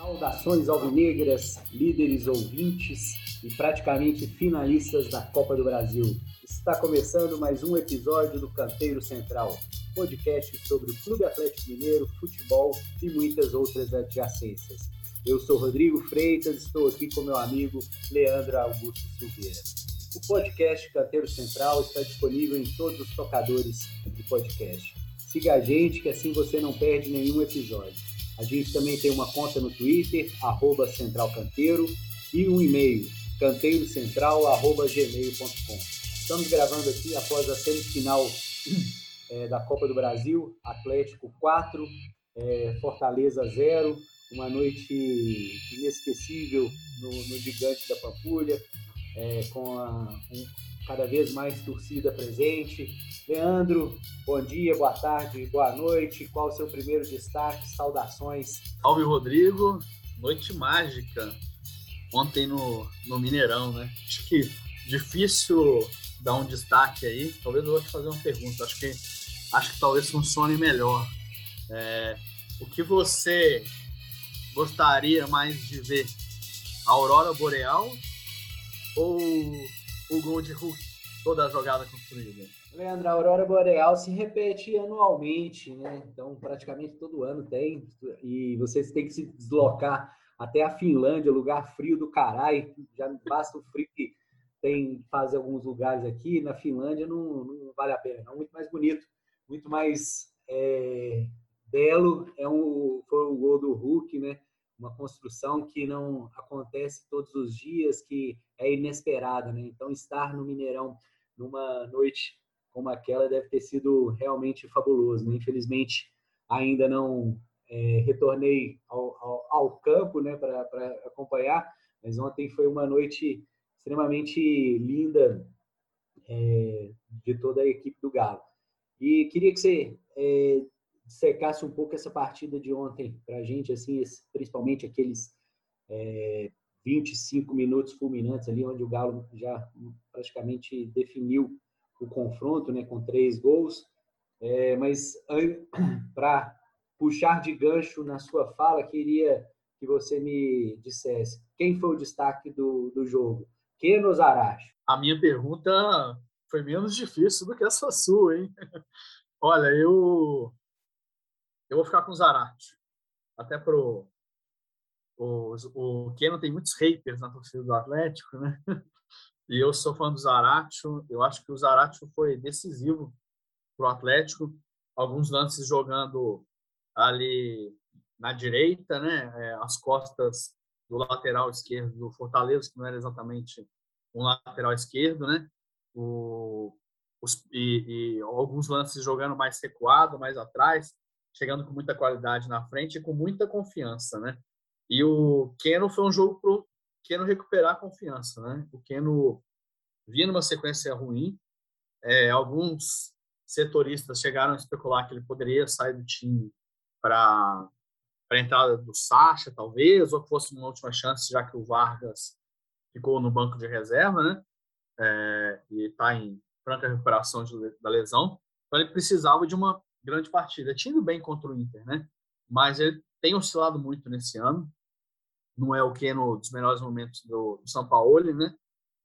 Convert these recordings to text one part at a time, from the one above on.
Saudações alvinegras, líderes ouvintes e praticamente finalistas da Copa do Brasil. Está começando mais um episódio do Canteiro Central, podcast sobre o Clube Atlético Mineiro, futebol e muitas outras adjacências. Eu sou Rodrigo Freitas, estou aqui com meu amigo Leandro Augusto Silveira. O podcast Canteiro Central está disponível em todos os tocadores de podcast. Siga a gente que assim você não perde nenhum episódio. A gente também tem uma conta no Twitter, arroba e um e-mail, canteirocentral.gmail.com. Estamos gravando aqui após a semifinal é, da Copa do Brasil, Atlético 4, é, Fortaleza 0, uma noite inesquecível no, no Gigante da Pampulha, é, com a, um, cada vez mais torcida presente. Leandro, bom dia, boa tarde, boa noite. Qual o seu primeiro destaque? Saudações. Salve, Rodrigo. Noite mágica. Ontem no, no Mineirão, né? Acho que difícil dar um destaque aí. Talvez eu vou te fazer uma pergunta. Acho que, acho que talvez funcione melhor. É, o que você gostaria mais de ver? A aurora boreal ou o gol de Hulk, toda a jogada construída? Leandro, a aurora boreal se repete anualmente, né? Então, praticamente todo ano tem, e vocês têm que se deslocar até a Finlândia, lugar frio do caralho, já basta o frio que tem faz alguns lugares aqui, na Finlândia não, não vale a pena, não, muito mais bonito, muito mais é, belo, é um, foi o gol do Hulk, né? uma construção que não acontece todos os dias, que é inesperada, né? Então, estar no Mineirão numa noite como aquela deve ter sido realmente fabuloso. Né? Infelizmente, ainda não é, retornei ao, ao, ao, campo né, para acompanhar, mas ontem foi uma noite extremamente linda é, de toda a equipe do Galo. E queria que você é, secasse um pouco essa partida de ontem para a gente, assim, principalmente aqueles é, 25 minutos fulminantes ali, onde o Galo já praticamente definiu o confronto, né, com três gols. É, mas para puxar de gancho na sua fala, queria que você me dissesse quem foi o destaque do, do jogo? Keno Zaracho? A minha pergunta foi menos difícil do que essa sua, hein? Olha, eu eu vou ficar com o Zarate. Até pro o, o Keno tem muitos haters na torcida do Atlético, né? E eu sou fã do Zarate. Eu acho que o Zarate foi decisivo pro Atlético. Alguns lances jogando ali na direita, né? É, as costas do lateral esquerdo do Fortaleza, que não era exatamente um lateral esquerdo, né? O, os, e, e, alguns lances jogando mais recuado, mais atrás chegando com muita qualidade na frente e com muita confiança, né? E o Keno foi um jogo para o Keno recuperar a confiança, né? O Keno vinha numa sequência ruim, é, alguns setoristas chegaram a especular que ele poderia sair do time para a entrada do Sacha, talvez, ou que fosse uma última chance, já que o Vargas ficou no banco de reserva, né? É, e está em franca recuperação de, da lesão. Então ele precisava de uma grande partida. Tinha ido bem contra o Inter, né? Mas ele tem oscilado muito nesse ano. Não é o que no dos melhores momentos do, do São Paulo, né?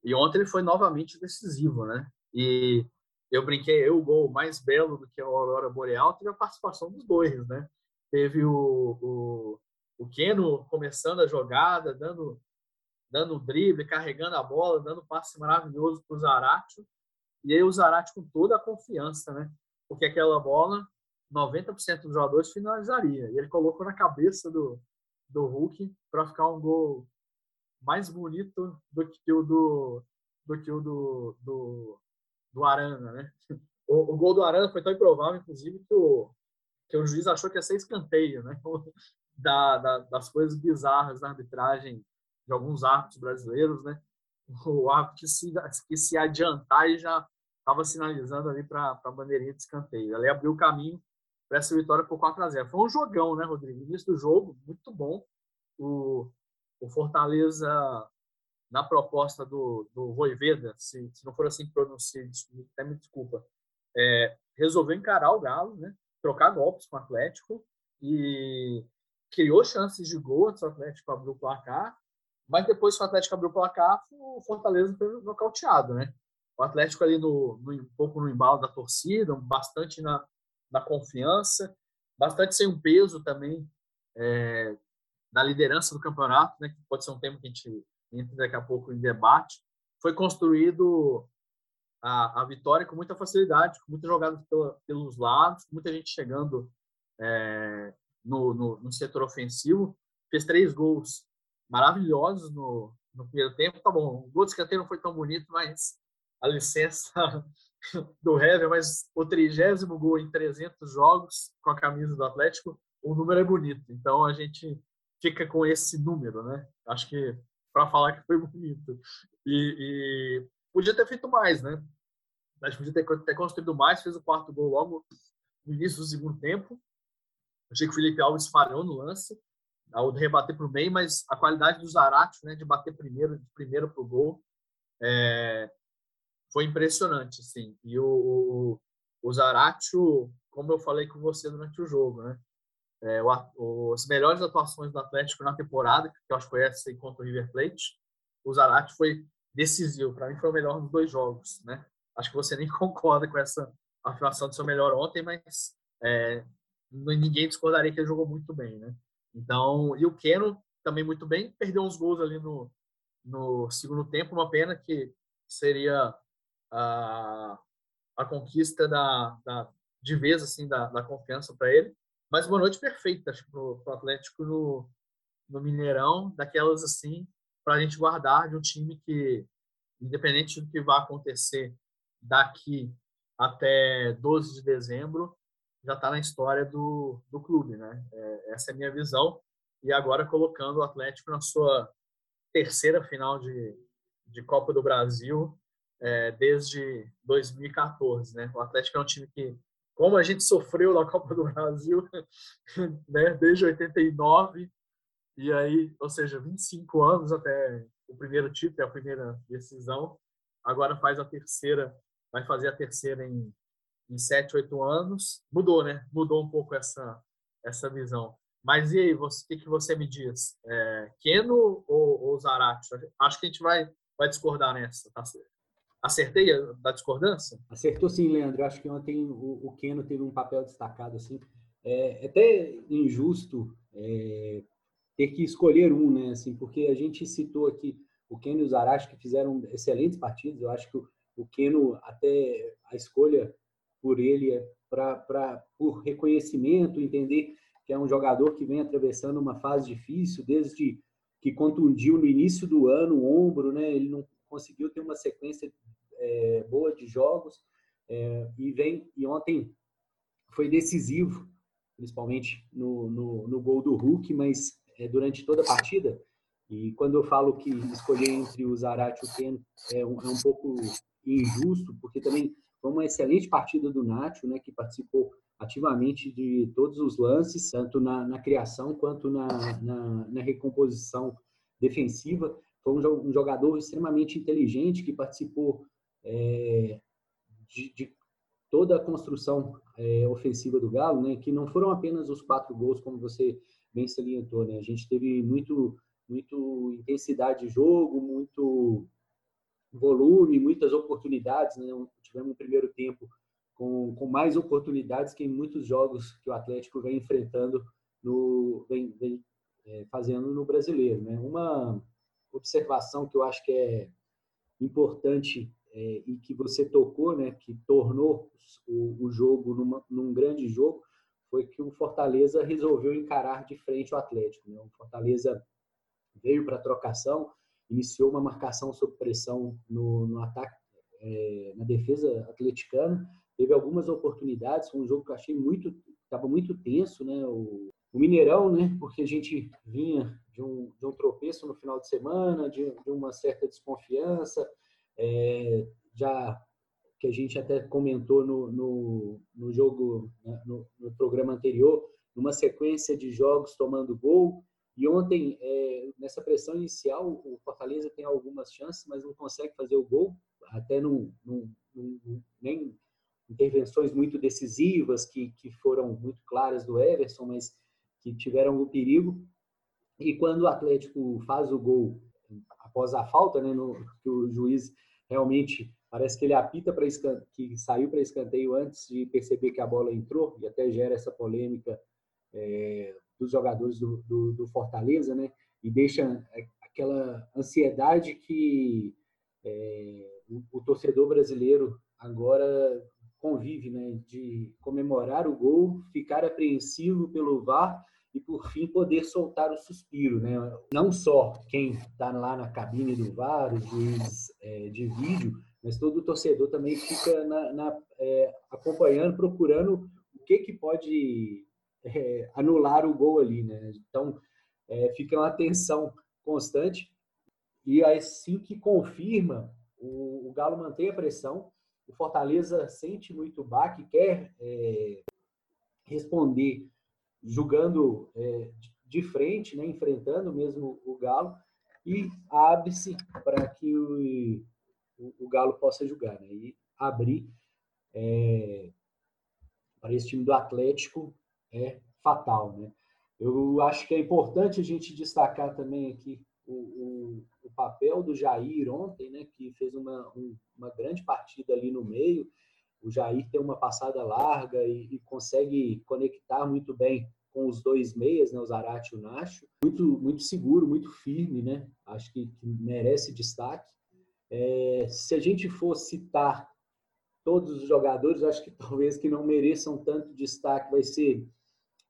E ontem ele foi novamente decisivo, né? E eu brinquei, eu, o gol mais belo do que a Aurora Boreal teve a participação dos dois, né? Teve o, o, o Keno começando a jogada, dando dando drible, carregando a bola, dando passe maravilhoso para o Zarate. E aí o Zarate com toda a confiança, né? porque aquela bola 90% dos jogadores finalizaria. E ele colocou na cabeça do, do Hulk para ficar um gol mais bonito do que o do, do que o do, do, do Arana, né? O, o, gol do Arana foi tão improvável, inclusive, que o, que o juiz achou que ia ser escanteio, né? Da, da, das coisas bizarras da arbitragem de alguns árbitros brasileiros, né? O árbitro que se, que se adiantar e já estava sinalizando ali para a bandeirinha de escanteio. Ela abriu o caminho para essa vitória por 4 a 0 Foi um jogão, né, Rodrigo? Início do jogo, muito bom. O, o Fortaleza, na proposta do, do Voiveda, se, se não for assim que pronuncie, até me desculpa, é, resolveu encarar o Galo, né? trocar golpes com o Atlético e, criou chances de gol do Atlético abrir o placar, mas depois que o Atlético abriu o placar, o Fortaleza foi nocauteado, né? O Atlético ali no, no, um pouco no embalo da torcida, bastante na, na confiança, bastante sem um peso também é, na liderança do campeonato, né? Que pode ser um tema que a gente entra daqui a pouco em debate. Foi construído a, a vitória com muita facilidade, com muitas jogadas pela, pelos lados, muita gente chegando é, no, no, no, setor ofensivo. Fez três gols maravilhosos no, no primeiro tempo. Tá bom, o gol de escanteio não foi tão bonito, mas a licença do Hever, mas o trigésimo gol em 300 jogos com a camisa do Atlético, o número é bonito. Então a gente fica com esse número, né? Acho que para falar que foi bonito. E, e, podia ter feito mais, né? Mas podia ter, ter construído mais, fez o quarto gol logo no início do segundo tempo. Achei que o Felipe Alves falhou no lance, ao rebater para o meio, mas a qualidade do Zarate, né, de bater primeiro, primeiro para o gol, é, foi impressionante, sim. E o, o, o Zaratio, como eu falei com você durante o jogo, né, é, o, as melhores atuações do Atlético na temporada, que eu acho que foi essa contra o River Plate, o Zarate foi decisivo. Para mim, foi o melhor dos dois jogos, né? Acho que você nem concorda com essa afirmação de ser melhor ontem, mas é, ninguém discordaria que ele jogou muito bem, né? Então, e o Keno também muito bem, perdeu uns gols ali no, no segundo tempo, uma pena que seria a, a conquista da, da de vez assim da, da confiança para ele. Mas uma noite perfeita para o Atlético no, no Mineirão, daquelas assim para a gente guardar de um time que, independente do que vai acontecer daqui até 12 de dezembro, já está na história do, do clube, né? É, essa é a minha visão. E agora colocando o Atlético na sua terceira final de, de Copa do Brasil é, desde 2014, né? O Atlético é um time que, como a gente sofreu na Copa do Brasil, né? Desde 89, e aí, ou seja, 25 anos até o primeiro título, a primeira decisão, agora faz a terceira vai fazer a terceira em, em 7, 8 anos. Mudou, né? Mudou um pouco essa, essa visão. Mas e aí, o que, que você me diz? É, Keno ou, ou Zarate? Acho que a gente vai, vai discordar nessa, tá certo? Acertei da discordância? Acertou sim, Leandro. Acho que ontem o, o Keno teve um papel destacado. Assim. É, é até injusto é, ter que escolher um, né? Assim, porque a gente citou aqui o Keno e o Zarate, que fizeram excelentes partidos. Eu acho que o, o Keno até a escolha por ele é para por reconhecimento, entender que é um jogador que vem atravessando uma fase difícil desde que contundiu no início do ano o ombro, né? Ele não conseguiu ter uma sequência é, boa de jogos é, e vem e ontem foi decisivo, principalmente no, no, no gol do Hulk, mas é, durante toda a partida. E quando eu falo que escolher entre o Zarate e o Ken é um, é um pouco injusto, porque também foi uma excelente partida do Nacho, né, que participou ativamente de todos os lances, tanto na, na criação quanto na, na, na, recomposição defensiva. Foi um, jogador extremamente inteligente que participou é, de, de, toda a construção é, ofensiva do Galo, né, que não foram apenas os quatro gols, como você bem salientou. Né? A gente teve muito, muito intensidade de jogo, muito volume, muitas oportunidades. Né? Tivemos um primeiro tempo com, com mais oportunidades que em muitos jogos que o Atlético vem enfrentando, no, vem, vem é, fazendo no brasileiro. Né? Uma observação que eu acho que é importante é, e que você tocou, né, que tornou o, o jogo numa, num grande jogo, foi que o Fortaleza resolveu encarar de frente o Atlético. Né? O Fortaleza veio para a trocação, iniciou uma marcação sob pressão no, no ataque, é, na defesa atleticana, teve algumas oportunidades, foi um jogo que eu achei muito, estava muito tenso, né, o, o, Mineirão, né, porque a gente vinha de um, de um tropeço no final de semana, de, de uma certa desconfiança, é, já que a gente até comentou no, no, no jogo, né, no, no programa anterior, numa sequência de jogos tomando gol, e ontem, é, nessa pressão inicial, o Fortaleza tem algumas chances, mas não consegue fazer o gol, até num, num, nem intervenções muito decisivas, que, que foram muito claras do Everson, mas que tiveram o perigo. E quando o Atlético faz o gol após a falta, né, no, que o juiz realmente parece que ele apita para que saiu para escanteio antes de perceber que a bola entrou e até gera essa polêmica é, dos jogadores do, do, do, Fortaleza, né? E deixa aquela ansiedade que é, o, o, torcedor brasileiro agora convive, né? De comemorar o gol, ficar apreensivo pelo VAR e por fim poder soltar o suspiro, né? Não só quem está lá na cabine do VAR, o juiz é, de vídeo, mas todo o torcedor também fica na, na, é, acompanhando, procurando o que que pode é, anular o gol ali, né? Então é, fica uma tensão constante e assim que confirma, o, o Galo mantém a pressão, o Fortaleza sente muito baque, quer é, responder jogando é, de frente, né, enfrentando mesmo o Galo, e abre-se para que o, o, o, Galo possa jogar. Né, e abrir é, para esse time do Atlético é fatal. Né? Eu acho que é importante a gente destacar também aqui o, o, o papel do Jair ontem, né, que fez uma, um, uma grande partida ali no meio. O Jair tem uma passada larga e, e consegue conectar muito bem com os dois meias, né, o Zarate e o Nacho. Muito, muito seguro, muito firme, né? Acho que, que merece destaque. É, se a gente for citar todos os jogadores, acho que talvez que não mereçam tanto destaque vai ser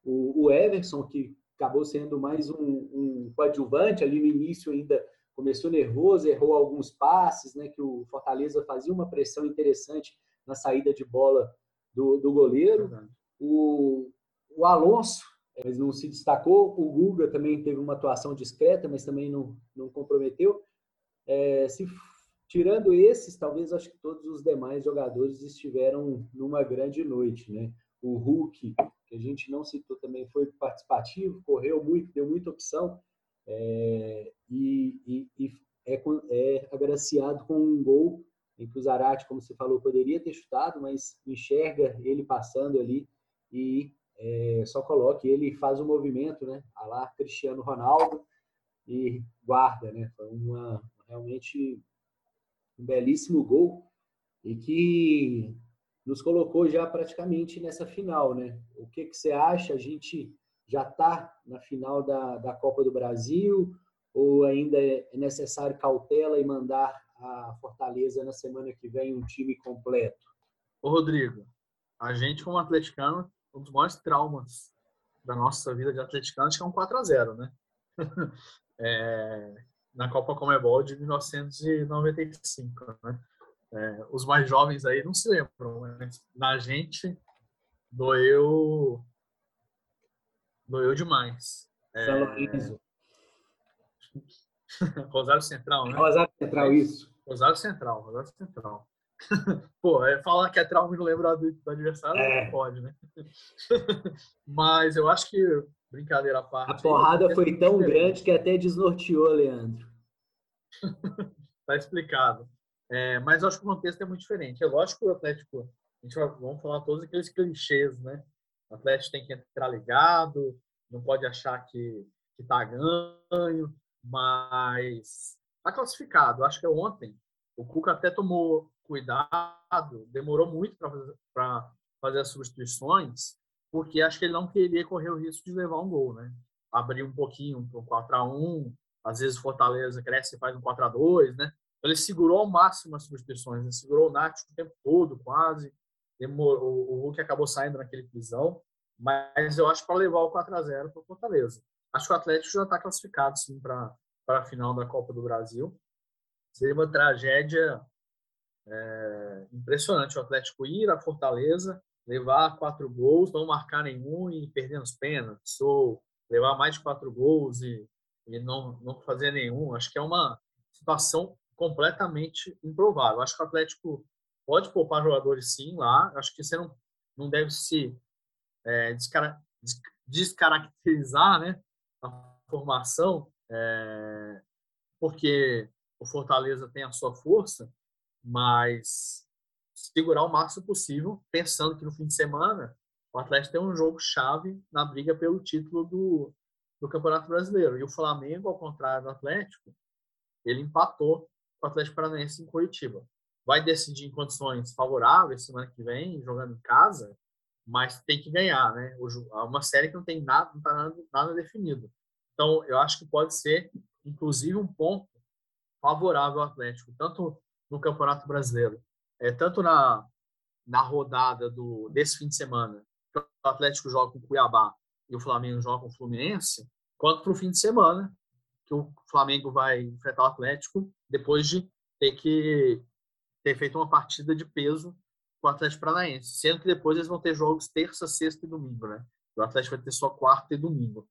o, o Everson, que acabou sendo mais um, um coadjuvante ali no início ainda começou nervoso, errou alguns passes, né, que o Fortaleza fazia uma pressão interessante na saída de bola do, do goleiro. O, o Alonso, mas não se destacou. O Guga também teve uma atuação discreta, mas também não, não comprometeu. É, se, tirando esses, talvez acho que todos os demais jogadores estiveram numa grande noite, né? O Hulk, que a gente não citou também, foi participativo, correu muito, deu muita opção é, e, e, e é, é, agraciado com um gol em que o Zarate, como você falou, poderia ter chutado, mas enxerga ele passando ali e é, só coloque ele faz o um movimento, né? A lá Cristiano Ronaldo e guarda, né? Foi uma realmente um belíssimo gol e que nos colocou já praticamente nessa final, né? O que, que você acha? A gente já está na final da, da Copa do Brasil ou ainda é necessário cautela e mandar a Fortaleza na semana que vem um time completo? Ô Rodrigo, a gente como atleticano, um dos maiores traumas da nossa vida de atleticano acho que é um 4 a 0 né? é, na Copa Comebol de 1995, né? É, os mais jovens aí não se lembram, mas na gente doeu doeu demais. É... Rosário Central, né? Rosário Central, isso. Rosário Central, Rosário Central. Pô, é falar que é trauma e não lembrar do, do adversário, é. não pode, né? Mas eu acho que, brincadeira à parte... A porrada foi tão grande que até desnorteou, Leandro. tá explicado. É, mas eu acho que o contexto é muito diferente. É lógico que o Atlético, a gente vai, vamos falar todos aqueles clichês, né? O Atlético tem que entrar ligado, não pode achar que está ganho, mas está classificado. Acho que ontem o Cuca até tomou cuidado, demorou muito para fazer, as substituições, porque acho que ele não queria correr o risco de levar um gol, né? Abrir um pouquinho para um 4 a 1 às vezes o Fortaleza cresce e faz um 4 a 2 né? ele segurou ao máximo as substituições, né? segurou o Nath o tempo todo, quase. Demorou, o Hulk acabou saindo naquele pisão, mas eu acho para levar o 4 a 0 para o Fortaleza. Acho que o Atlético já está classificado sim para a final da Copa do Brasil. Seria uma tragédia é, impressionante o Atlético ir à Fortaleza, levar quatro gols, não marcar nenhum e perder os pênaltis, ou levar mais de quatro gols e, e não, não fazer nenhum. Acho que é uma situação completamente improvável. Acho que o Atlético pode poupar jogadores sim lá. Acho que você não, não deve se é, descara, descaracterizar né, a formação, é, porque o Fortaleza tem a sua força, mas segurar o máximo possível, pensando que no fim de semana o Atlético tem um jogo chave na briga pelo título do, do Campeonato Brasileiro. E o Flamengo, ao contrário do Atlético, ele empatou com o Atlético Paranaense em Curitiba. Vai decidir em condições favoráveis semana que vem, jogando em casa, mas tem que ganhar, né? É uma série que não tem nada, não está nada, nada definido. Então, eu acho que pode ser, inclusive, um ponto favorável ao Atlético, tanto no Campeonato Brasileiro, é, tanto na, na rodada do, desse fim de semana, que o Atlético joga com o Cuiabá e o Flamengo joga com o Fluminense, quanto para o fim de semana, que o Flamengo vai enfrentar o Atlético depois de ter que ter feito uma partida de peso com o Atlético Paranaense, sendo que depois eles vão ter jogos terça, sexta e domingo, né? O Atlético vai ter só quarta e domingo.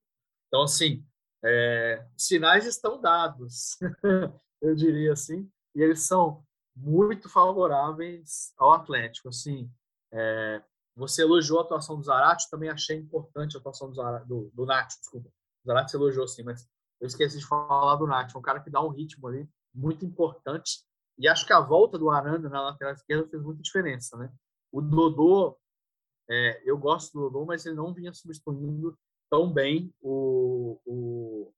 Então, assim, é, sinais estão dados, eu diria assim, e eles são muito favoráveis ao Atlético. Assim, é, você elogiou a atuação do Zarate, também achei importante a atuação do, do, do Nath, desculpa. O Zarate você elogiou sim, mas eu esqueci de falar do Nath, um cara que dá um ritmo ali muito importante. E acho que a volta do Aranda na lateral esquerda fez muita diferença, né? O Dodô, é, eu gosto do Dodô, mas ele não vinha substituindo tão bem o, o,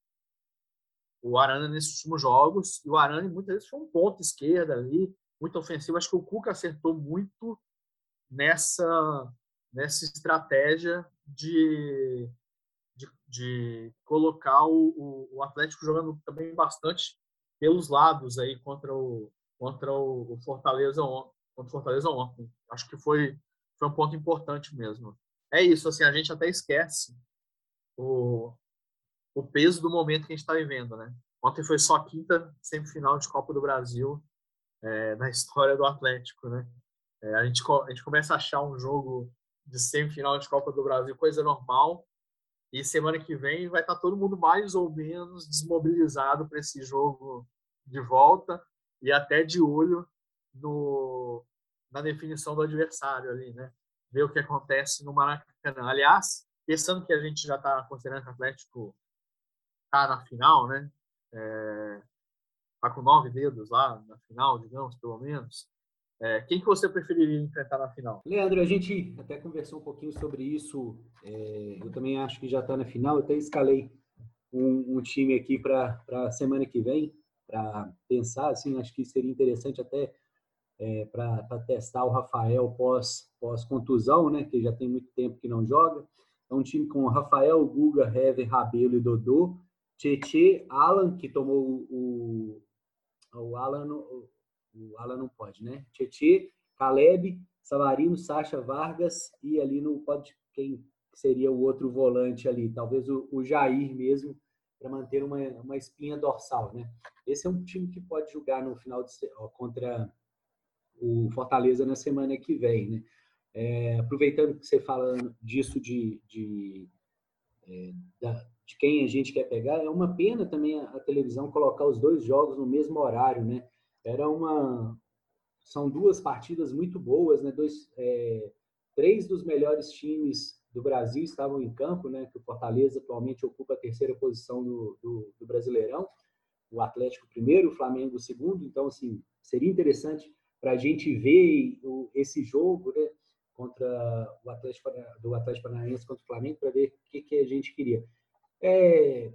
o Arana nesses últimos jogos. E o Arana muitas vezes foi um ponto esquerda ali, muito ofensivo. Acho que o Cuca acertou muito nessa, nessa estratégia de, de, de colocar o, o, Atlético jogando também bastante pelos lados aí contra o, contra o, Fortaleza ontem. Contra o Fortaleza ontem. Acho que foi, foi um ponto importante mesmo. É isso, assim, a gente até esquece o, o peso do momento que a gente está vivendo, né? Ontem foi só a quinta semifinal de Copa do Brasil é, na história do Atlético, né? É, a, gente, a gente começa a achar um jogo de semifinal de Copa do Brasil coisa normal e semana que vem vai estar tá todo mundo mais ou menos desmobilizado para esse jogo de volta e até de olho no, na definição do adversário ali, né? Ver o que acontece no Maracanã. Aliás, pensando que a gente já está considerando que o Atlético está na final, né? É, tá com nove dedos lá na final, digamos, pelo menos. É, quem que você preferiria enfrentar na final? Leandro, a gente até conversou um pouquinho sobre isso. É, eu também acho que já está na final. Eu até escalei um, um time aqui para a semana que vem para pensar. Assim, acho que seria interessante até é, para testar o Rafael pós pós contusão, né? Que já tem muito tempo que não joga. É um time com Rafael, Guga, Hever, Rabelo e Dodô. Tietê, Alan, que tomou o, o Alan, o, Alan não pode, né? Tietê, Caleb, Savarino, Sacha Vargas e ali no pode quem seria o outro volante ali, talvez o, o Jair mesmo para manter uma, uma espinha dorsal, né? Esse é um time que pode jogar no final de, contra o Fortaleza na semana que vem, né? É, aproveitando que você fala disso de, de, é, de, quem a gente quer pegar, é uma pena também a, televisão colocar os dois jogos no mesmo horário, né? Era uma são duas partidas muito boas, né? Dois, é, três dos melhores times do Brasil estavam em campo, né? Que o Fortaleza atualmente ocupa a terceira posição do, do, do Brasileirão, o Atlético primeiro, o Flamengo segundo. Então, assim, seria interessante para a gente ver esse jogo, né? contra o Atlético do Atlético Paranaense contra o Flamengo para ver o que, que a gente queria. É,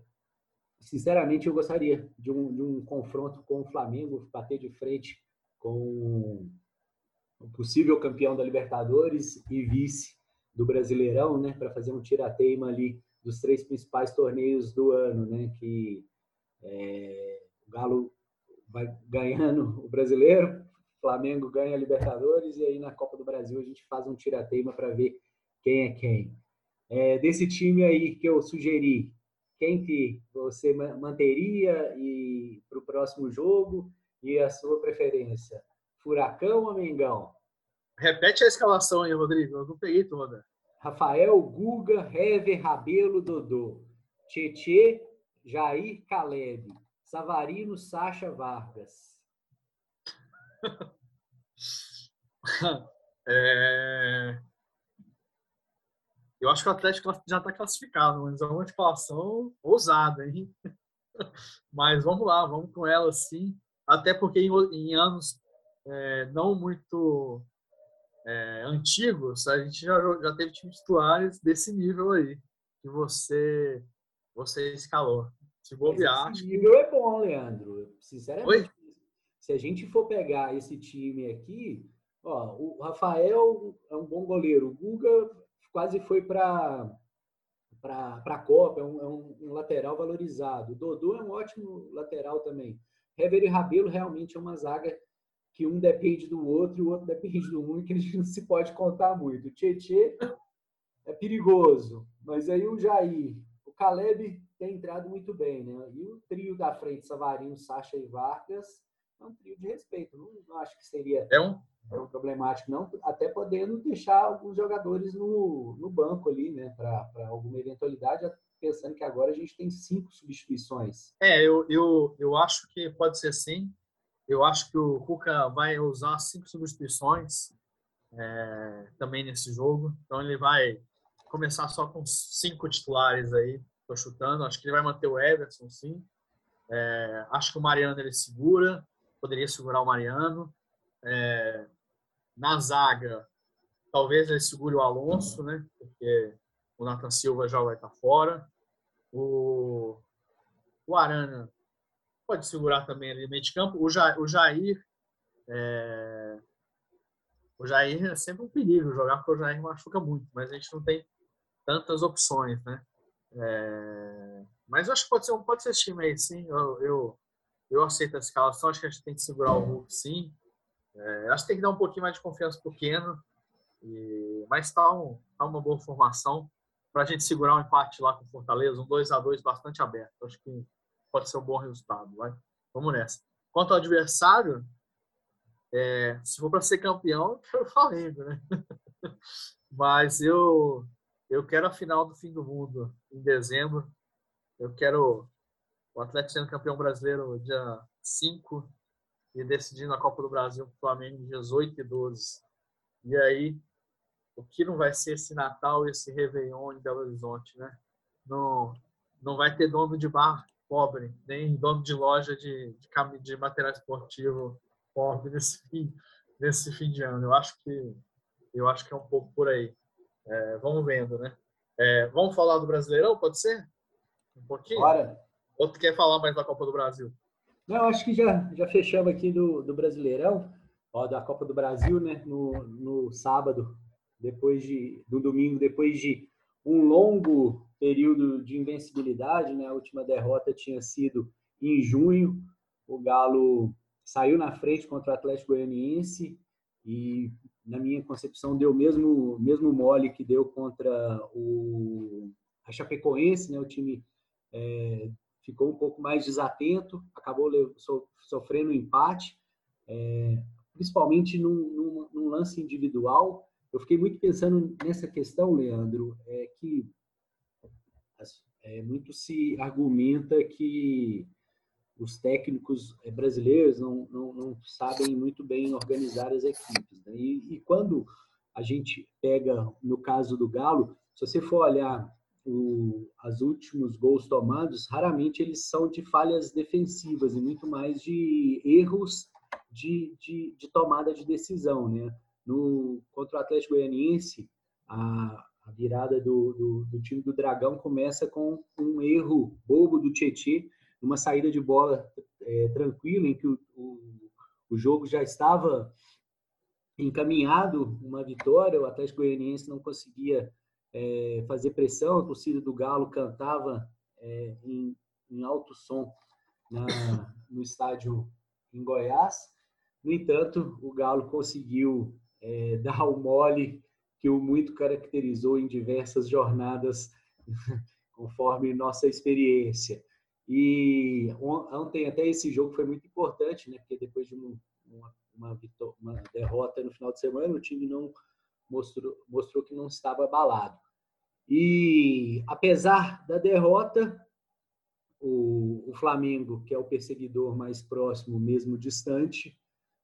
sinceramente, eu gostaria de um, de um confronto com o Flamengo, bater de frente com o possível campeão da Libertadores e vice do Brasileirão, né, para fazer um tirateima ali dos três principais torneios do ano, né, que é, o Galo vai ganhando o Brasileiro, Flamengo ganha a Libertadores e aí na Copa do Brasil a gente faz um tirateima para ver quem é quem. É, desse time aí que eu sugeri, quem que você manteria e para o próximo jogo e a sua preferência? Furacão ou Mengão? Repete a escalação aí, Rodrigo. Eu não peguei toda. Rafael, Guga, Hever, Rabelo, Dodô. Tietê, Jair, Caleb. Savarino, Sacha, Vargas. é... Eu acho que o Atlético já está classificado, mas é uma escalação ousada, hein? Mas vamos lá, vamos com ela sim. Até porque em, em anos é, não muito é, antigos, a gente já, já teve times titulares desse nível aí, que você, você escalou. Se bobear. Esse nível é bom, Leandro. Sinceramente. Oi? Se a gente for pegar esse time aqui, ó, o Rafael é um bom goleiro. O Guga quase foi para a Copa, é, um, é um, lateral valorizado. O Dodô é um ótimo lateral também. Hever e Rabelo realmente é uma zaga que um depende do outro e o outro depende do um, que a gente não se pode contar muito. O Tietê é perigoso, mas aí o Jair, o Caleb tem entrado muito bem, né? E o trio da frente, Savarinho, Sacha e Vargas, é um trio de respeito. Não, não acho que seria é um... tão problemático, não. Até podendo deixar alguns jogadores no, no banco ali, né? Para alguma eventualidade, pensando que agora a gente tem cinco substituições. É, eu, eu, eu acho que pode ser sim. Eu acho que o Cuca vai usar cinco substituições é, também nesse jogo. Então ele vai começar só com cinco titulares aí. Estou chutando. Acho que ele vai manter o Everson, sim. É, acho que o Mariano ele segura. Poderia segurar o Mariano. É, na zaga, talvez ele segure o Alonso, né? Porque o Nathan Silva já vai estar fora. O, o Arana pode segurar também ali no meio de campo. O, ja, o Jair. É... O Jair é sempre um perigo jogar, porque o Jair machuca muito, mas a gente não tem tantas opções, né? É... Mas eu acho que pode ser, pode ser esse time aí, sim. Eu, eu, eu aceito a escalação, acho que a gente tem que segurar o Hulk, sim. É, acho que tem que dar um pouquinho mais de confiança pro Keno. E, mas está um, tá uma boa formação para a gente segurar um empate lá com o Fortaleza, um 2 a 2 bastante aberto. Acho que pode ser um bom resultado. Vai? Vamos nessa. Quanto ao adversário, é, se for para ser campeão, eu quero o Flamengo, né? Mas eu, eu quero a final do fim do mundo em dezembro. Eu quero o Atlético sendo campeão brasileiro dia 5 e decidindo a Copa do Brasil para o Flamengo dias 8 e 12. E aí, o que não vai ser esse Natal e esse Réveillon em Belo Horizonte, né? Não, não vai ter dono de bar pobre, nem dono de loja de, de, de material esportivo pobre nesse fim, nesse fim de ano. Eu acho que eu acho que é um pouco por aí. É, vamos vendo, né? É, vamos falar do Brasileirão, pode ser? Um pouquinho? Bora. Ou tu quer falar mais da Copa do Brasil? Não, acho que já, já fechamos aqui do, do Brasileirão, ó, da Copa do Brasil, né? No, no sábado, depois de, no domingo, depois de um longo período de invencibilidade, né? A última derrota tinha sido em junho. O Galo saiu na frente contra o Atlético Goianiense e, na minha concepção, deu o mesmo, mesmo mole que deu contra o a Chapecoense, né? O time é, ficou um pouco mais desatento, acabou sofrendo um empate, é, principalmente num, num, num lance individual eu fiquei muito pensando nessa questão, Leandro, é que é, muito se argumenta que os técnicos é, brasileiros não, não, não sabem muito bem organizar as equipes. Né? E, e, quando a gente pega, no caso do Galo, se você for olhar o, os últimos gols tomados, raramente eles são de falhas defensivas e muito mais de erros de, de, de tomada de decisão, né? No, contra o Atlético Goianiense, a, a virada do, do, do, time do Dragão começa com um erro bobo do Tietê, uma saída de bola é, tranquila, em que o, o, o, jogo já estava encaminhado, uma vitória, o Atlético Goianiense não conseguia é, fazer pressão, a torcida do Galo cantava é, em, em, alto som na, no estádio em Goiás. No entanto, o Galo conseguiu é, dar o mole que o muito caracterizou em diversas jornadas, conforme nossa experiência. E ontem até esse jogo foi muito importante, né? Porque depois de uma, uma, uma derrota no final de semana, o time não mostrou, mostrou que não estava abalado. E apesar da derrota, o, o Flamengo, que é o perseguidor mais próximo, mesmo distante,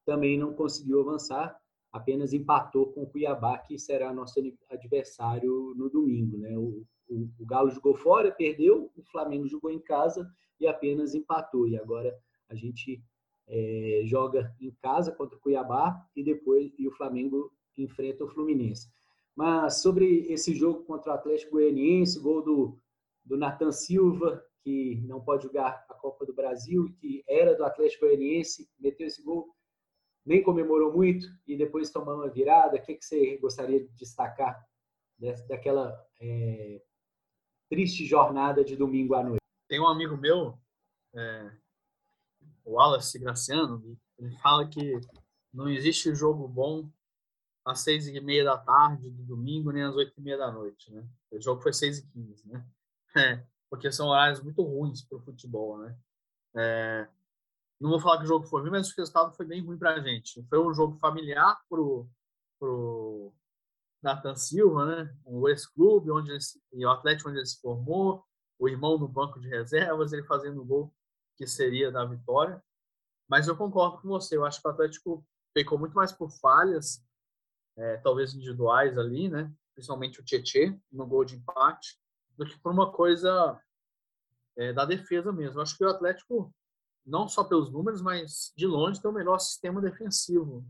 também não conseguiu avançar apenas empatou com o Cuiabá, que será nosso adversário no domingo. Né? O, o, o, Galo jogou fora, perdeu, o Flamengo jogou em casa e apenas empatou. E agora a gente é, joga em casa contra o Cuiabá e depois e o Flamengo enfrenta o Fluminense. Mas sobre esse jogo contra o Atlético Goianiense, gol do, do Nathan Silva, que não pode jogar a Copa do Brasil, que era do Atlético Goianiense, meteu esse gol, nem comemorou muito e depois tomou uma virada. O que, que você gostaria de destacar daquela é, triste jornada de domingo à noite? Tem um amigo meu, é, o Wallace Graciano, ele fala que não existe jogo bom às seis e meia da tarde do domingo, nem às oito e meia da noite, né? O jogo foi seis e quinze, né? É, porque são horários muito ruins para o futebol, né? É, não vou falar que o jogo foi ruim, mas o resultado foi bem ruim para a gente. Foi um jogo familiar pro pro Nathan Silva, né? O ex-clube onde ele, o Atlético onde ele se formou, o irmão no banco de reservas, ele fazendo o gol que seria da vitória. Mas eu concordo com você. Eu acho que o Atlético pecou muito mais por falhas, é, talvez individuais ali, né? Principalmente o Tietê no gol de empate, do que por uma coisa é, da defesa mesmo. Eu acho que o Atlético, não só pelos números, mas de longe, tem o melhor sistema defensivo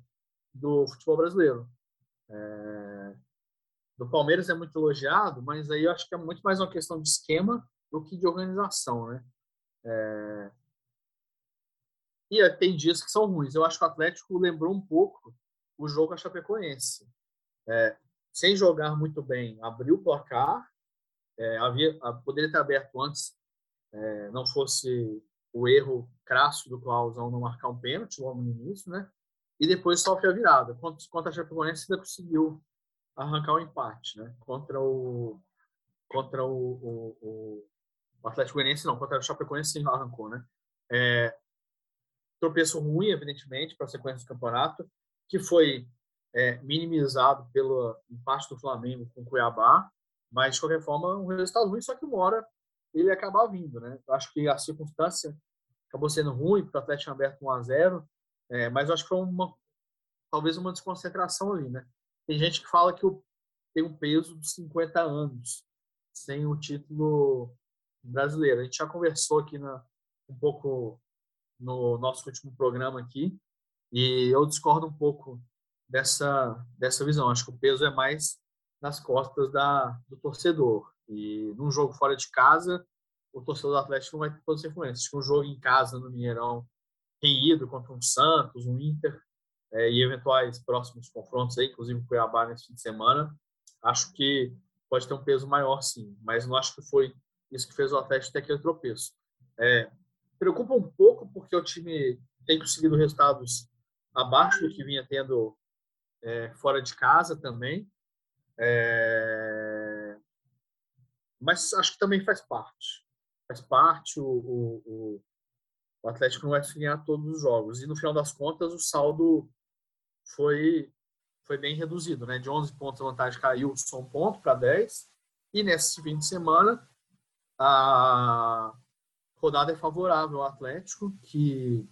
do futebol brasileiro. É... Do Palmeiras é muito elogiado, mas aí eu acho que é muito mais uma questão de esquema do que de organização, né? É... E é, tem dias que são ruins. Eu acho que o Atlético lembrou um pouco o jogo a Chapecoense. É, sem jogar muito bem, abriu o placar, é, havia, poderia ter aberto antes, é, não fosse o erro crasso do Clausão não marcar um pênalti logo no início, né? E depois sofre a virada. Contra, contra a Chapecoense ainda conseguiu arrancar o um empate, né? Contra o contra o, o, o Atlético Goianiense não, contra o Chapecoense sim arrancou, né? É, tropeço ruim, evidentemente, para a sequência do campeonato, que foi é, minimizado pelo empate do Flamengo com o Cuiabá, mas de qualquer forma um resultado ruim, só que uma hora ele acaba vindo, né? Eu acho que a circunstância acabou sendo ruim, porque o Atlético aberto 1 a 0 é, mas eu acho que foi uma talvez uma desconcentração ali, né? Tem gente que fala que o, tem um peso de 50 anos sem o título brasileiro. A gente já conversou aqui na, um pouco no nosso último programa aqui e eu discordo um pouco dessa dessa visão. Acho que o peso é mais nas costas da, do torcedor. E num jogo fora de casa, o torcedor do Atlético não vai ter todas as influências. Acho que um jogo em casa no Mineirão tem ido contra um Santos, um Inter é, e eventuais próximos confrontos aí, inclusive o Cuiabá nesse fim de semana, acho que pode ter um peso maior sim, mas não acho que foi isso que fez o Atlético ter aquele tropeço. É, preocupa um pouco porque o time tem conseguido resultados abaixo do que vinha tendo é, fora de casa também, é, mas acho que também faz parte. Faz parte o, o, o Atlético não vai ganhar todos os jogos. E no final das contas, o saldo foi, foi bem reduzido. Né? De 11 pontos, a vantagem caiu só um ponto para 10. E nesse fim de semana, a rodada é favorável ao Atlético, que,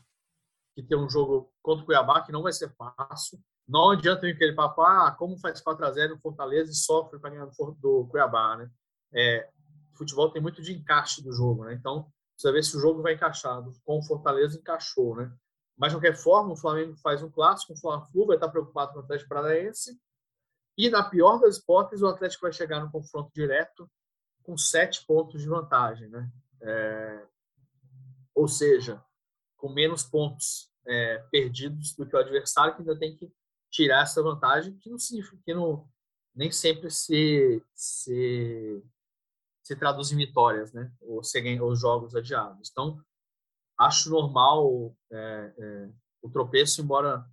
que tem um jogo contra o Cuiabá que não vai ser fácil. Não adianta vir aquele papo, ah, como faz 4x0 no Fortaleza e sofre para ganhar do Cuiabá, né? É, futebol tem muito de encaixe do jogo, né? Então, precisa ver se o jogo vai encaixado. Com o Fortaleza encaixou, né? Mas, de qualquer forma, o Flamengo faz um clássico, o Fla-Flu vai estar preocupado com o Atlético Paranaense. E, na pior das hipóteses, o Atlético vai chegar no confronto direto com sete pontos de vantagem, né? É... Ou seja, com menos pontos é, perdidos do que o adversário, que ainda tem que tirar essa vantagem, que não significa que não, nem sempre se, se se traduz em vitórias, né? Ou seguem os jogos adiados. Então, acho normal é, é, o tropeço, embora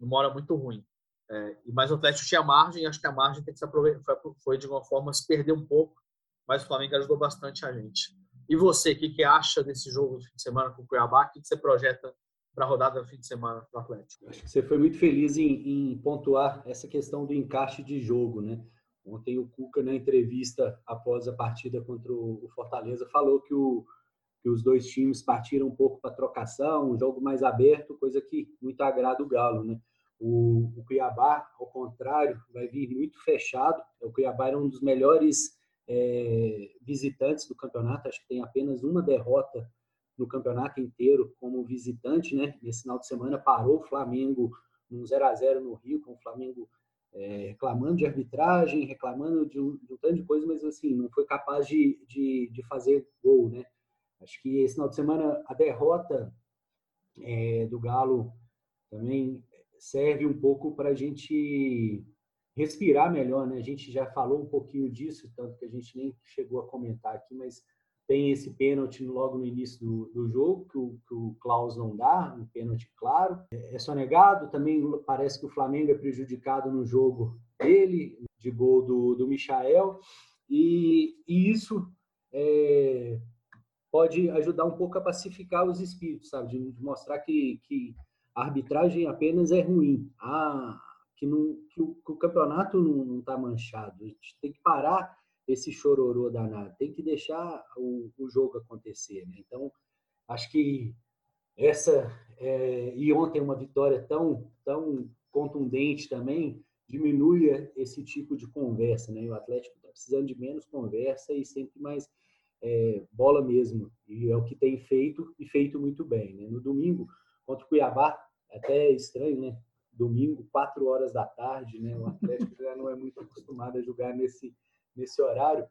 embora muito ruim. É, mas o Atlético tinha margem, acho que a margem tem que se aproveitar, foi, foi, de alguma forma se perder um pouco, mas o Flamengo ajudou bastante a gente. E você, o que, que acha desse jogo do fim de semana com o Cuiabá? O que, que você projeta para a rodada do fim de semana do Atlético? Acho que você foi muito feliz em, em pontuar essa questão do encaixe de jogo, né? Ontem o Cuca, na entrevista após a partida contra o Fortaleza, falou que, o, que os dois times partiram um pouco para trocação, um jogo mais aberto, coisa que muito agrada o Galo, né? O, o Cuiabá, ao contrário, vai vir muito fechado. O Cuiabá era um dos melhores é, visitantes do campeonato, acho que tem apenas uma derrota no campeonato inteiro como visitante, né? Nesse final de semana parou o Flamengo num 0 a 0 no Rio, com o Flamengo é, reclamando de arbitragem, reclamando de um, de um, tanto de coisa, mas assim, não foi capaz de, de, de, fazer gol, né? Acho que esse final de semana a derrota é, do Galo também serve um pouco para a gente respirar melhor, né? A gente já falou um pouquinho disso, tanto que a gente nem chegou a comentar aqui, mas tem esse pênalti logo no início do, do jogo, que o, que o Klaus não dá, um pênalti claro. É, é sonegado, também parece que o Flamengo é prejudicado no jogo dele, de gol do, do Michael, e, e isso é, pode ajudar um pouco a pacificar os espíritos, sabe? De, de mostrar que, que a arbitragem apenas é ruim, ah, que, não, que, o, que o campeonato não está manchado. A gente tem que parar esse chororô danado. Tem que deixar o, o jogo acontecer. Né? Então, acho que essa é, e ontem uma vitória tão tão contundente também diminui esse tipo de conversa, né? O Atlético está precisando de menos conversa e sempre mais é, bola mesmo. E é o que tem feito e feito muito bem. Né? No domingo contra o Cuiabá, até estranho, né? Domingo, quatro horas da tarde, né? O Atlético já não é muito acostumado a jogar nesse nesse horário,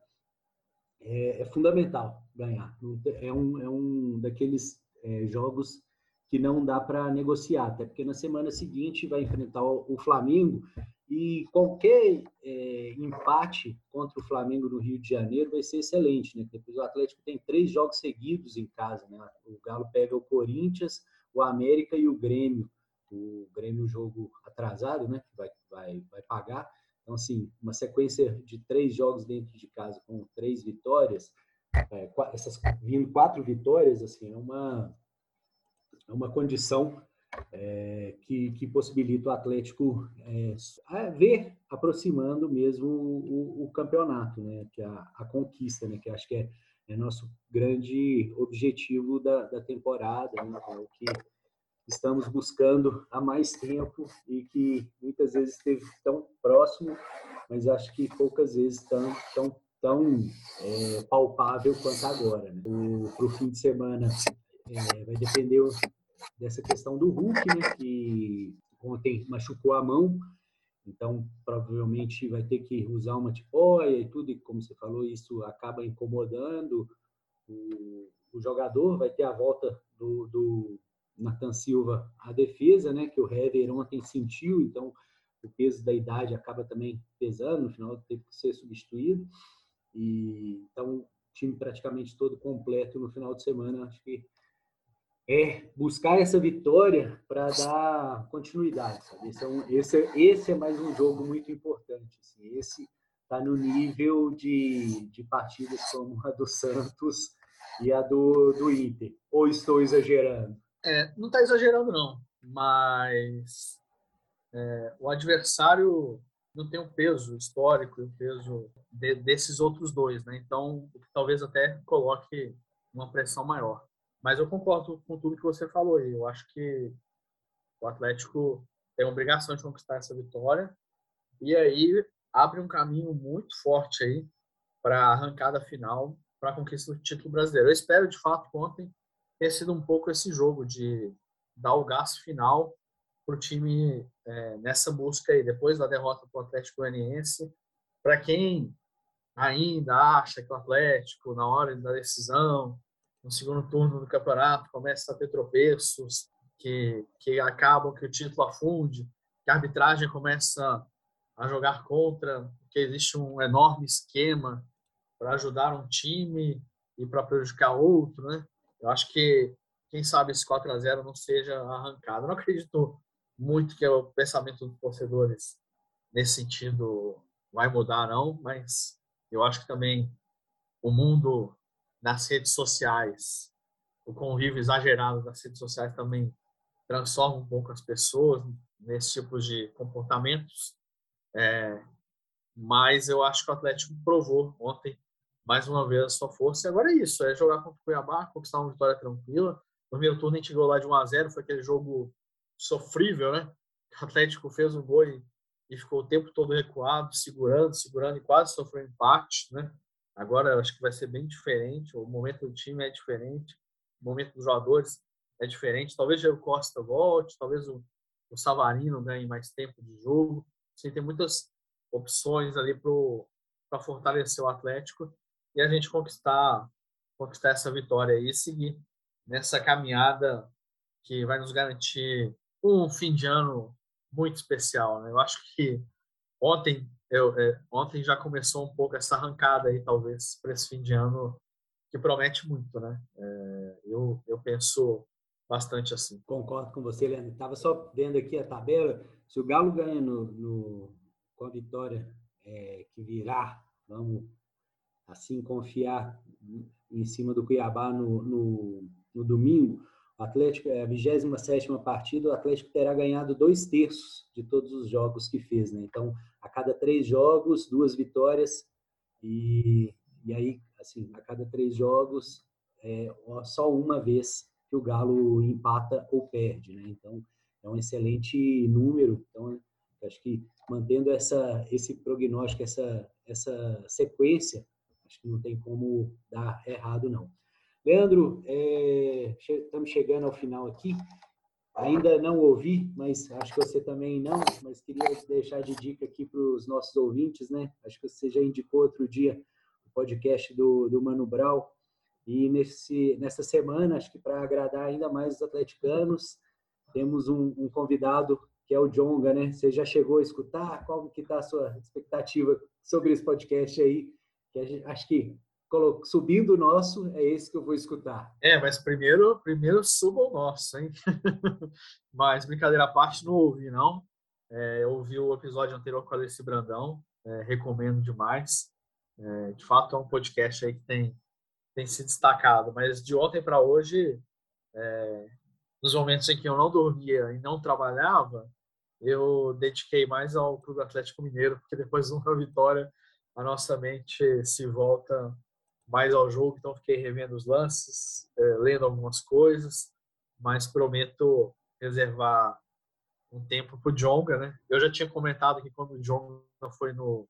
é, é fundamental ganhar. É um, é um daqueles é, jogos que não dá para negociar, até porque na semana seguinte vai enfrentar o, Flamengo e qualquer é, empate contra o Flamengo no Rio de Janeiro vai ser excelente, né? Depois o Atlético tem três jogos seguidos em casa, né? O Galo pega o Corinthians, o América e o Grêmio. O Grêmio jogo atrasado, né? Que vai, vai, vai pagar. Então, assim, uma sequência de três jogos dentro de casa com três vitórias, é, essas vindo quatro vitórias, assim, é uma, é uma condição é, que, que possibilita o Atlético é, ver aproximando mesmo o, o, campeonato, né? Que é a, a conquista, né? Que acho que é, é nosso grande objetivo da, da temporada, né? É o que estamos buscando há mais tempo e que muitas vezes esteve tão próximo, mas acho que poucas vezes tão, tão, tão é, palpável quanto agora. Né? Para o fim de semana é, vai depender dessa questão do Hulk, né, que ontem machucou a mão, então provavelmente vai ter que usar uma tipóia e tudo, e como você falou, isso acaba incomodando o, o jogador, vai ter a volta do, do Nathan Silva a defesa, né, que o Hever ontem sentiu, então o peso da idade acaba também pesando, no final teve que ser substituído. E então time praticamente todo completo no final de semana, acho que é buscar essa vitória para dar continuidade, sabe? Esse é, um, esse, é, esse é mais um jogo muito importante. Assim. Esse está no nível de, de partidas como a do Santos e a do, do Inter. Ou estou exagerando? É, não está exagerando, não, mas é, o adversário não tem o um peso histórico e o um peso de, desses outros dois, né? Então, talvez até coloque uma pressão maior. Mas eu concordo com tudo que você falou aí. Eu acho que o Atlético tem a obrigação de conquistar essa vitória e aí abre um caminho muito forte aí para a arrancada final para a conquista do título brasileiro. Eu espero, de fato, ontem ter sido um pouco esse jogo de dar o gás final para o time é, nessa busca aí, depois da derrota para o Atlético Goianiense. Para quem ainda acha que o Atlético, na hora da decisão, no segundo turno do campeonato, começa a ter tropeços que, que acabam que o título afunde, que a arbitragem começa a jogar contra, que existe um enorme esquema para ajudar um time e para prejudicar outro, né? Eu acho que, quem sabe, esse 4 a 0 não seja arrancado. Não acredito muito que o pensamento dos torcedores nesse sentido vai mudar, não, mas eu acho que também o mundo nas redes sociais, o convívio exagerado das redes sociais também transforma um pouco as pessoas nesse tipo de comportamentos. É, mas eu acho que o Atlético provou ontem mais uma vez a sua força. E agora é isso, é jogar contra o Cuiabá, conquistar uma vitória tranquila. No primeiro turno a gente chegou lá de 1 a 0 foi aquele jogo sofrível, né? O Atlético fez um gol e, ficou o tempo todo recuado, segurando, segurando e quase sofreu empate, né? Agora acho que vai ser bem diferente, o momento do time é diferente, o momento dos jogadores é diferente. Talvez o Costa volte, talvez o, o Savarino ganhe mais tempo de jogo. Sim, tem muitas opções ali para fortalecer o Atlético e a gente conquistar conquistar essa vitória e seguir nessa caminhada que vai nos garantir um fim de ano muito especial. Né? Eu acho que ontem eu, é, ontem já começou um pouco essa arrancada aí, talvez, para esse fim de ano que promete muito, né? É, eu, eu penso bastante assim. Concordo com você, Leandro. Estava só vendo aqui a tabela. Se o Galo ganha no, no com a vitória é, que virá, vamos assim confiar em cima do Cuiabá no, no, no domingo, o Atlético, é a 27 partida, o Atlético terá ganhado dois terços de todos os jogos que fez. Né? Então, a cada três jogos, duas vitórias, e, e aí, assim, a cada três jogos, é, só uma vez que o Galo empata ou perde. Né? Então, é um excelente número. Então, acho que mantendo essa, esse prognóstico, essa, essa sequência, acho que não tem como dar errado, não. Leandro, é, estamos chegando ao final aqui. Ainda não ouvi, mas acho que você também não, mas queria deixar de dica aqui para os nossos ouvintes, né? Acho que você já indicou outro dia o podcast do, do Mano Brau. E nesse, nessa semana, acho que para agradar ainda mais os atleticanos, temos um, um, convidado que é o Jonga, né? Você já chegou a escutar? Qual que está a sua expectativa sobre esse podcast aí? Que acho que subindo o nosso, é esse que eu vou escutar. É, mas primeiro, primeiro suba o nosso, hein? mas brincadeira à parte, não ouvi, não. É, eu ouvi o episódio anterior com a Alice Brandão, é, recomendo demais. É, de fato, é um podcast aí que tem, tem se destacado, mas de ontem para hoje, é, nos momentos em que eu não dormia e não trabalhava, eu dediquei mais ao Clube Atlético Mineiro, porque depois de uma vitória, a nossa mente se volta mais ao jogo, então fiquei revendo os lances, é, lendo algumas coisas, mas prometo reservar um tempo para o Jonga, né? Eu já tinha comentado que quando o Jonga foi no,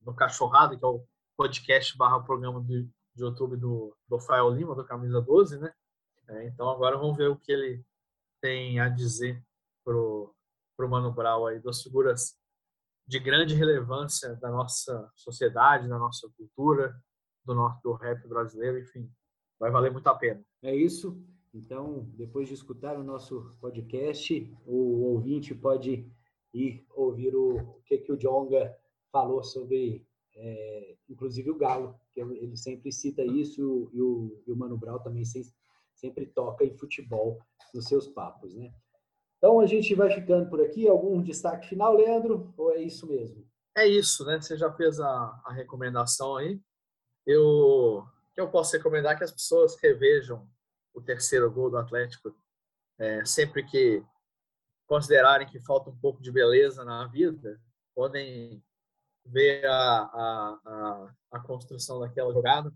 no Cachorrada, que é o podcast barra programa de, de YouTube do, do Rafael Lima, do Camisa 12, né? É, então agora vamos ver o que ele tem a dizer pro, pro Mano Brau aí, duas figuras de grande relevância da nossa sociedade, da nossa cultura, do nosso do rap brasileiro, enfim, vai valer muito a pena. É isso. Então, depois de escutar o nosso podcast, o ouvinte pode ir ouvir o, o que, que o Jonga falou sobre, é, inclusive, o Galo, que ele sempre cita isso, e o, e o Mano Brown também sempre toca em futebol nos seus papos, né? Então, a gente vai ficando por aqui. Algum destaque final, Leandro? Ou é isso mesmo? É isso, né? Você já fez a, a recomendação aí eu eu posso recomendar que as pessoas revejam o terceiro gol do Atlético é, sempre que considerarem que falta um pouco de beleza na vida, podem ver a, a, a, a construção daquela jogada.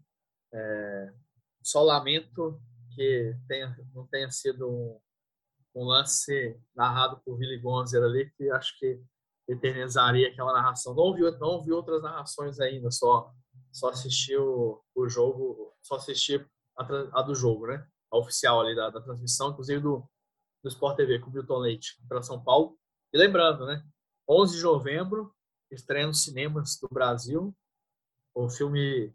É, só lamento que tenha, não tenha sido um, um lance narrado por Willy Gonzer ali, que acho que eternizaria aquela narração. Não ouvi, não ouvi outras narrações ainda, só só assisti o, o jogo, só assisti a, a, do jogo, né? A oficial ali da, da transmissão, inclusive do, do Sport TV com o Milton Leite para São Paulo. E lembrando, né? 11 de novembro, estreia nos cinemas do Brasil o filme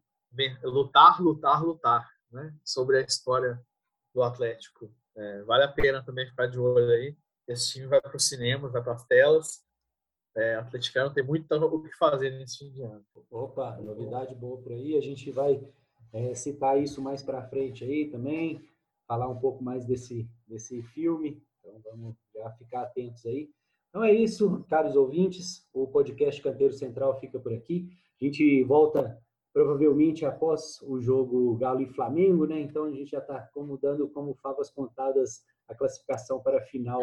Lutar, Lutar, Lutar, né? Sobre a história do Atlético. É, vale a pena também ficar de olho aí. Esse time vai para os cinemas, vai para as telas é, atleticano tem muito o que fazer nesse fim de ano. Opa, novidade boa por aí. A gente vai é, citar isso mais para frente aí também, falar um pouco mais desse, desse filme. Então vamos já ficar atentos aí. Então é isso, caros ouvintes. O podcast Canteiro Central fica por aqui. A gente volta provavelmente após o jogo Galo e Flamengo, né? Então a gente já está como dando como favas contadas a classificação para a final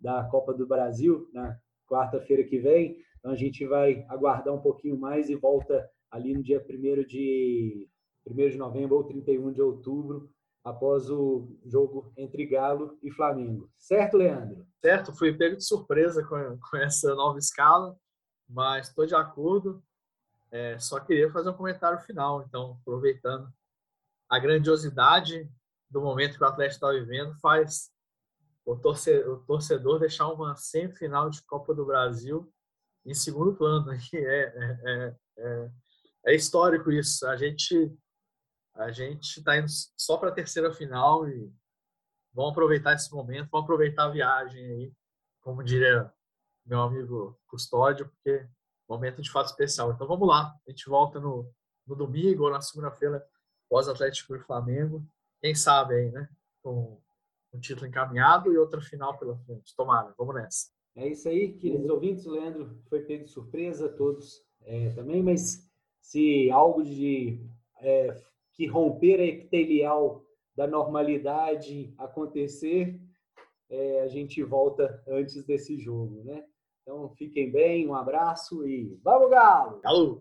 da Copa do Brasil, na quarta-feira que vem. Então a gente vai aguardar um pouquinho mais e volta ali no dia 1 de, 1 de novembro ou 31 de outubro, após o jogo entre Galo e Flamengo. Certo, Leandro? Certo, fui pego de surpresa com, com essa nova escala, mas estou de acordo. É, só queria fazer um comentário final, então, aproveitando a grandiosidade do momento que o Atlético está vivendo, faz o torcedor, o torcedor deixar uma semifinal de Copa do Brasil em segundo plano. É, é, é, é, é histórico isso. A gente a gente está indo só para a terceira final e vamos aproveitar esse momento, vamos aproveitar a viagem aí, como diria meu amigo Custódio, porque momento de fato especial. Então vamos lá, a gente volta no, no domingo ou na segunda-feira pós-Atlético e Flamengo. Quem sabe aí, né? Com um título encaminhado e outra final pela frente. Tomara, vamos nessa. É isso aí, queridos ouvintes. O Leandro foi pego de surpresa, todos é, também, mas se algo de é, que romper a epitelial da normalidade acontecer, é, a gente volta antes desse jogo, né? Então fiquem bem, um abraço e vamos, Galo! Galo!